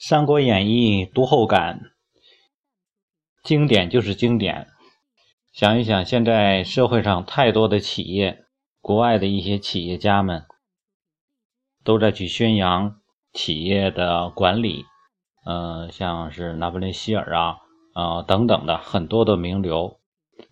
《三国演义》读后感，经典就是经典。想一想，现在社会上太多的企业，国外的一些企业家们都在去宣扬企业的管理，嗯，像是拿破仑希尔啊，啊等等的很多的名流。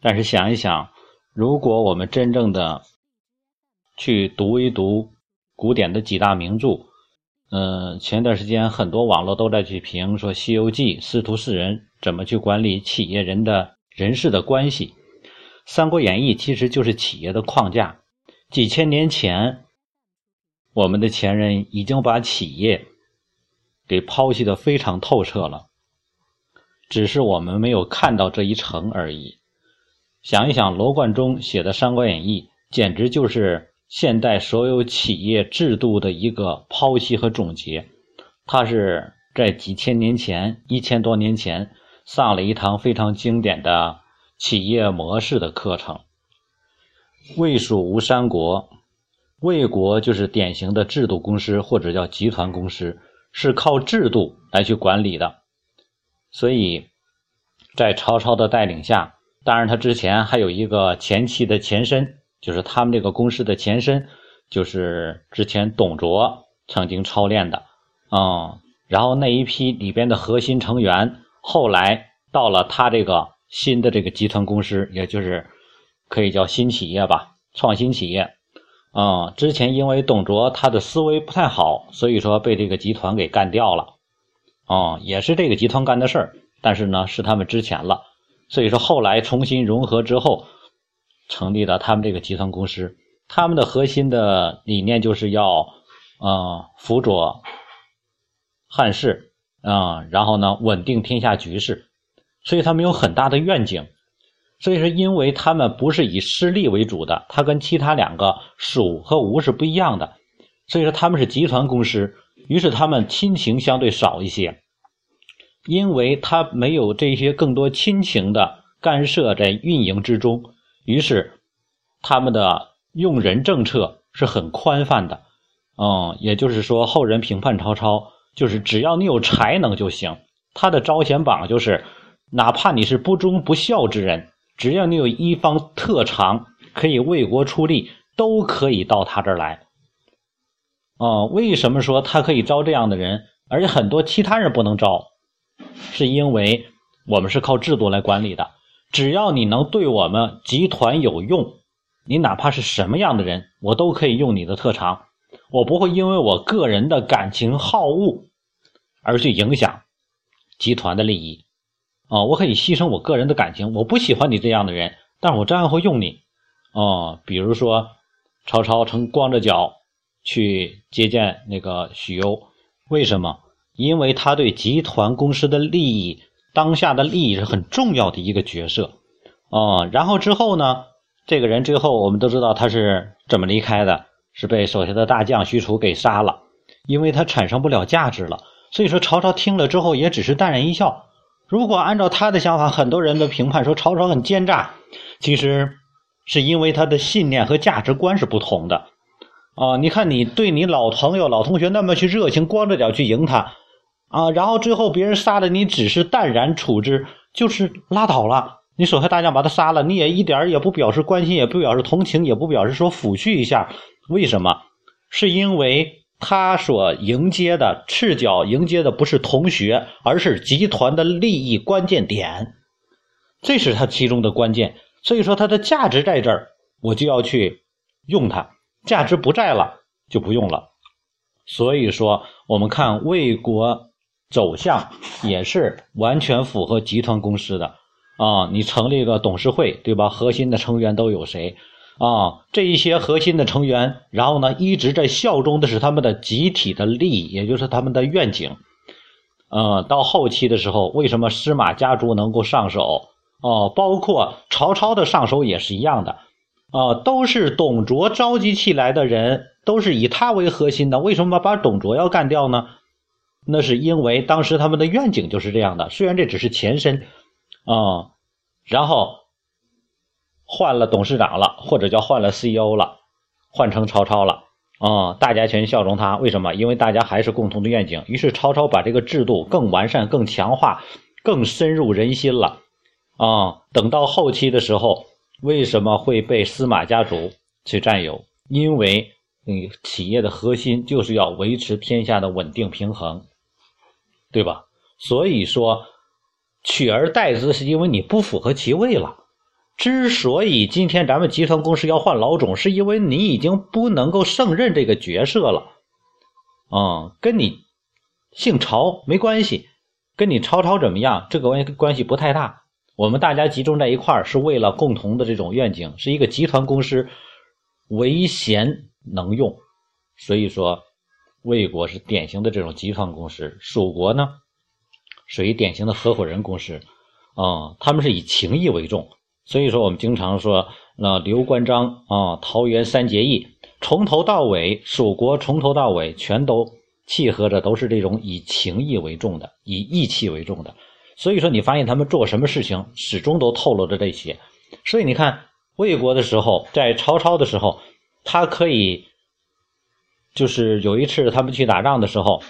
但是想一想，如果我们真正的去读一读古典的几大名著，嗯，前段时间很多网络都在去评说《西游记》师徒四人怎么去管理企业人的人事的关系，《三国演义》其实就是企业的框架。几千年前，我们的前人已经把企业给剖析的非常透彻了，只是我们没有看到这一层而已。想一想，罗贯中写的《三国演义》，简直就是。现代所有企业制度的一个剖析和总结，他是在几千年前、一千多年前上了一堂非常经典的企业模式的课程。魏蜀吴三国，魏国就是典型的制度公司或者叫集团公司，是靠制度来去管理的。所以，在曹操的带领下，当然他之前还有一个前期的前身。就是他们这个公司的前身，就是之前董卓曾经操练的，嗯，然后那一批里边的核心成员，后来到了他这个新的这个集团公司，也就是可以叫新企业吧，创新企业，嗯，之前因为董卓他的思维不太好，所以说被这个集团给干掉了，哦，也是这个集团干的事儿，但是呢是他们之前了，所以说后来重新融合之后。成立了他们这个集团公司，他们的核心的理念就是要，呃，辅佐汉室，啊，然后呢，稳定天下局势，所以他们有很大的愿景。所以说，因为他们不是以私利为主的，他跟其他两个蜀和吴是不一样的，所以说他们是集团公司，于是他们亲情相对少一些，因为他没有这些更多亲情的干涉在运营之中。于是，他们的用人政策是很宽泛的，嗯，也就是说，后人评判曹操，就是只要你有才能就行。他的招贤榜就是，哪怕你是不忠不孝之人，只要你有一方特长，可以为国出力，都可以到他这儿来。哦，为什么说他可以招这样的人，而且很多其他人不能招？是因为我们是靠制度来管理的。只要你能对我们集团有用，你哪怕是什么样的人，我都可以用你的特长。我不会因为我个人的感情好恶而去影响集团的利益。哦，我可以牺牲我个人的感情，我不喜欢你这样的人，但是我照样会用你。哦，比如说曹操曾光着脚去接见那个许攸，为什么？因为他对集团公司的利益。当下的利益是很重要的一个角色，哦，然后之后呢，这个人最后我们都知道他是怎么离开的，是被手下的大将许褚给杀了，因为他产生不了价值了。所以说曹操听了之后也只是淡然一笑。如果按照他的想法，很多人的评判说曹操很奸诈，其实是因为他的信念和价值观是不同的。啊，你看你对你老朋友、老同学那么去热情，光着脚去迎他。啊，然后最后别人杀了你，只是淡然处之，就是拉倒了。你手下大将把他杀了，你也一点也不表示关心，也不表示同情，也不表示说抚恤一下。为什么？是因为他所迎接的赤脚迎接的不是同学，而是集团的利益关键点，这是他其中的关键。所以说他的价值在这儿，我就要去用它；价值不在了，就不用了。所以说，我们看魏国。走向也是完全符合集团公司的啊！你成立一个董事会，对吧？核心的成员都有谁啊？这一些核心的成员，然后呢，一直在效忠的是他们的集体的利益，也就是他们的愿景。呃，到后期的时候，为什么司马家族能够上手？哦，包括曹操的上手也是一样的啊，都是董卓召集起来的人，都是以他为核心的。为什么把董卓要干掉呢？那是因为当时他们的愿景就是这样的，虽然这只是前身，啊，然后换了董事长了，或者叫换了 CEO 了，换成曹操了，啊，大家全效忠他。为什么？因为大家还是共同的愿景。于是曹操把这个制度更完善、更强化、更深入人心了。啊，等到后期的时候，为什么会被司马家族去占有？因为嗯，企业的核心就是要维持天下的稳定平衡，对吧？所以说，取而代之，是因为你不符合其位了。之所以今天咱们集团公司要换老总，是因为你已经不能够胜任这个角色了。啊，跟你姓曹没关系，跟你曹操怎么样，这个关关系不太大。我们大家集中在一块儿，是为了共同的这种愿景，是一个集团公司，唯贤能用。所以说，魏国是典型的这种集团公司，蜀国呢，属于典型的合伙人公司。啊，他们是以情义为重。所以说，我们经常说，那刘关张啊，桃园三结义，从头到尾，蜀国从头到尾全都契合着，都是这种以情义为重的，以义气为重的。所以说，你发现他们做什么事情，始终都透露着这些。所以你看，魏国的时候，在曹操的时候，他可以，就是有一次他们去打仗的时候，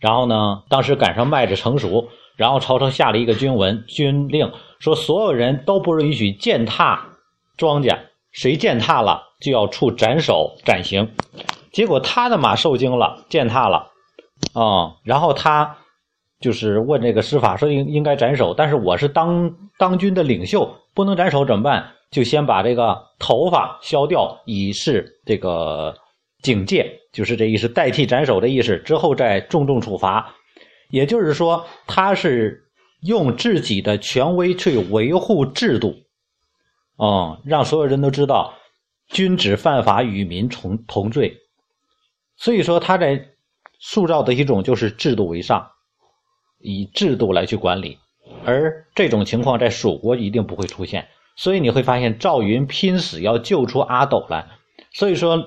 然后呢，当时赶上麦子成熟，然后曹操下了一个军文军令，说所有人都不允许践踏庄稼，谁践踏了就要处斩首斩刑。结果他的马受惊了，践踏了，啊，然后他。就是问这个施法说应应该斩首，但是我是当当军的领袖，不能斩首怎么办？就先把这个头发削掉，以示这个警戒，就是这意思，代替斩首的意思。之后再重重处罚，也就是说，他是用自己的权威去维护制度，嗯，让所有人都知道君子犯法与民同同罪。所以说，他在塑造的一种就是制度为上。以制度来去管理，而这种情况在蜀国一定不会出现，所以你会发现赵云拼死要救出阿斗来。所以说，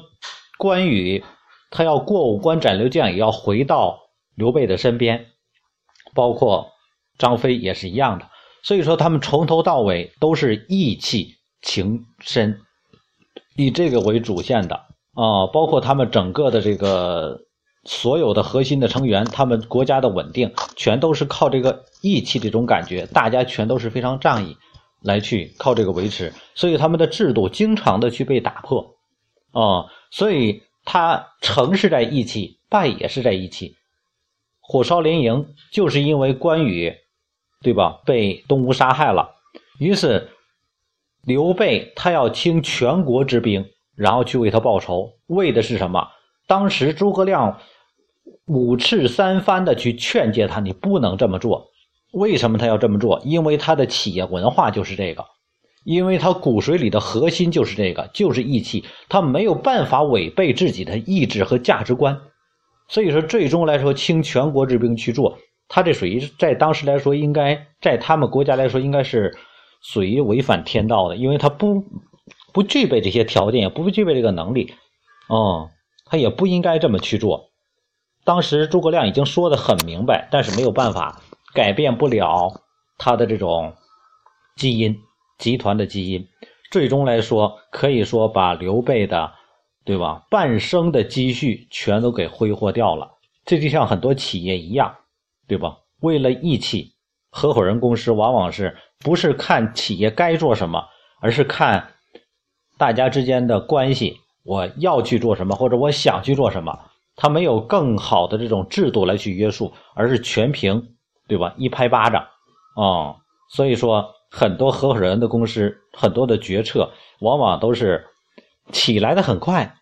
关羽他要过五关斩六将，也要回到刘备的身边，包括张飞也是一样的。所以说，他们从头到尾都是义气情深，以这个为主线的啊，包括他们整个的这个。所有的核心的成员，他们国家的稳定，全都是靠这个义气这种感觉，大家全都是非常仗义，来去靠这个维持，所以他们的制度经常的去被打破，啊，所以他成是在义气，败也是在义气。火烧连营，就是因为关羽，对吧？被东吴杀害了，于是刘备他要倾全国之兵，然后去为他报仇，为的是什么？当时诸葛亮。五次三番的去劝诫他，你不能这么做。为什么他要这么做？因为他的企业文化就是这个，因为他骨髓里的核心就是这个，就是义气。他没有办法违背自己的意志和价值观。所以说，最终来说，倾全国之兵去做，他这属于在当时来说，应该在他们国家来说，应该是属于违反天道的，因为他不不具备这些条件，也不具备这个能力，哦，他也不应该这么去做。当时诸葛亮已经说的很明白，但是没有办法改变不了他的这种基因，集团的基因，最终来说可以说把刘备的，对吧？半生的积蓄全都给挥霍掉了。这就像很多企业一样，对吧？为了义气，合伙人公司往往是不是看企业该做什么，而是看大家之间的关系，我要去做什么，或者我想去做什么。他没有更好的这种制度来去约束，而是全凭，对吧？一拍巴掌，啊，所以说很多合伙人的公司，很多的决策往往都是起来的很快，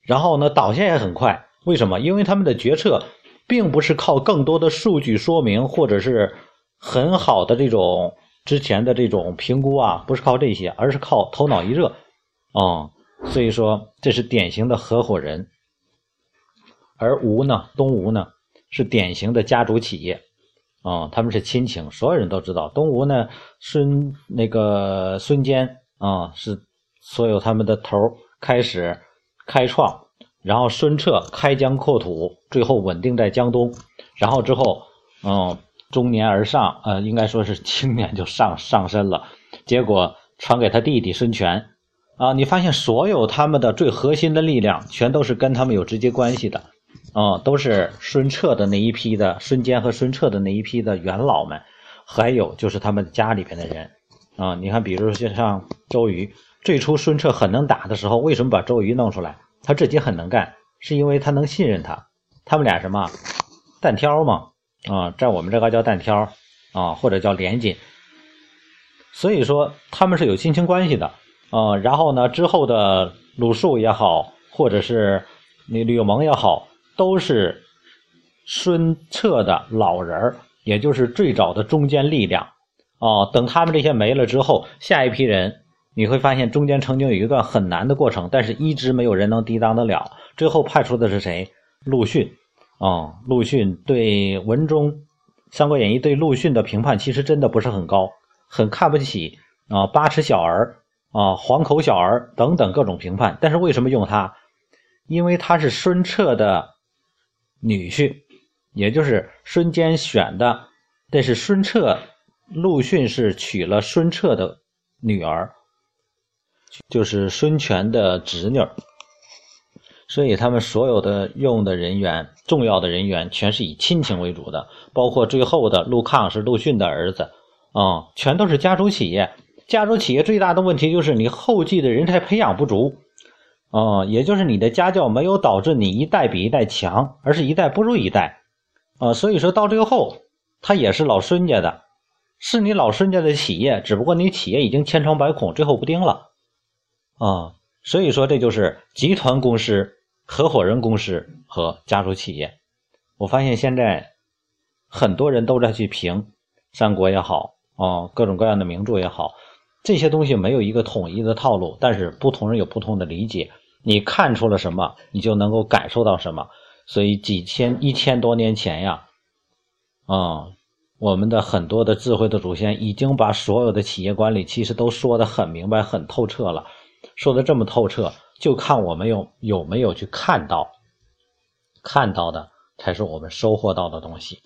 然后呢倒下也很快。为什么？因为他们的决策并不是靠更多的数据说明，或者是很好的这种之前的这种评估啊，不是靠这些，而是靠头脑一热，啊，所以说这是典型的合伙人。而吴呢，东吴呢，是典型的家族企业，啊，他们是亲情，所有人都知道。东吴呢，孙那个孙坚啊，是所有他们的头开始开创，然后孙策开疆扩土，最后稳定在江东，然后之后，嗯，中年而上，呃，应该说是青年就上上身了，结果传给他弟弟孙权，啊，你发现所有他们的最核心的力量，全都是跟他们有直接关系的，啊，都是孙策的那一批的孙坚和孙策的那一批的元老们，还有就是他们家里边的人，啊，你看，比如就像周瑜，最初孙策很能打的时候，为什么把周瑜弄出来？他自己很能干，是因为他能信任他，他们俩什么单挑嘛，啊，在我们这个叫单挑，啊，或者叫连襟，所以说他们是有亲情关系的。啊，然后呢？之后的鲁肃也好，或者是那吕蒙也好，都是孙策的老人也就是最早的中坚力量。哦，等他们这些没了之后，下一批人你会发现，中间曾经有一段很难的过程，但是一直没有人能抵挡得了。最后派出的是谁？陆逊。啊，陆逊对文中《三国演义》对陆逊的评判其实真的不是很高，很看不起啊，八尺小儿。啊，黄口小儿等等各种评判，但是为什么用他？因为他是孙策的女婿，也就是孙坚选的。但是孙策，陆逊是娶了孙策的女儿，就是孙权的侄女，所以他们所有的用的人员、重要的人员，全是以亲情为主的，包括最后的陆抗是陆逊的儿子，啊，全都是家族企业。家族企业最大的问题就是你后继的人才培养不足，啊，也就是你的家教没有导致你一代比一代强，而是一代不如一代，啊，所以说到最后，他也是老孙家的，是你老孙家的企业，只不过你企业已经千疮百孔，最后不丁了，啊，所以说这就是集团公司、合伙人公司和家族企业。我发现现在很多人都在去评三国也好，啊，各种各样的名著也好。这些东西没有一个统一的套路，但是不同人有不同的理解。你看出了什么，你就能够感受到什么。所以几千一千多年前呀，啊，我们的很多的智慧的祖先已经把所有的企业管理其实都说得很明白、很透彻了。说的这么透彻，就看我们有有没有去看到，看到的才是我们收获到的东西。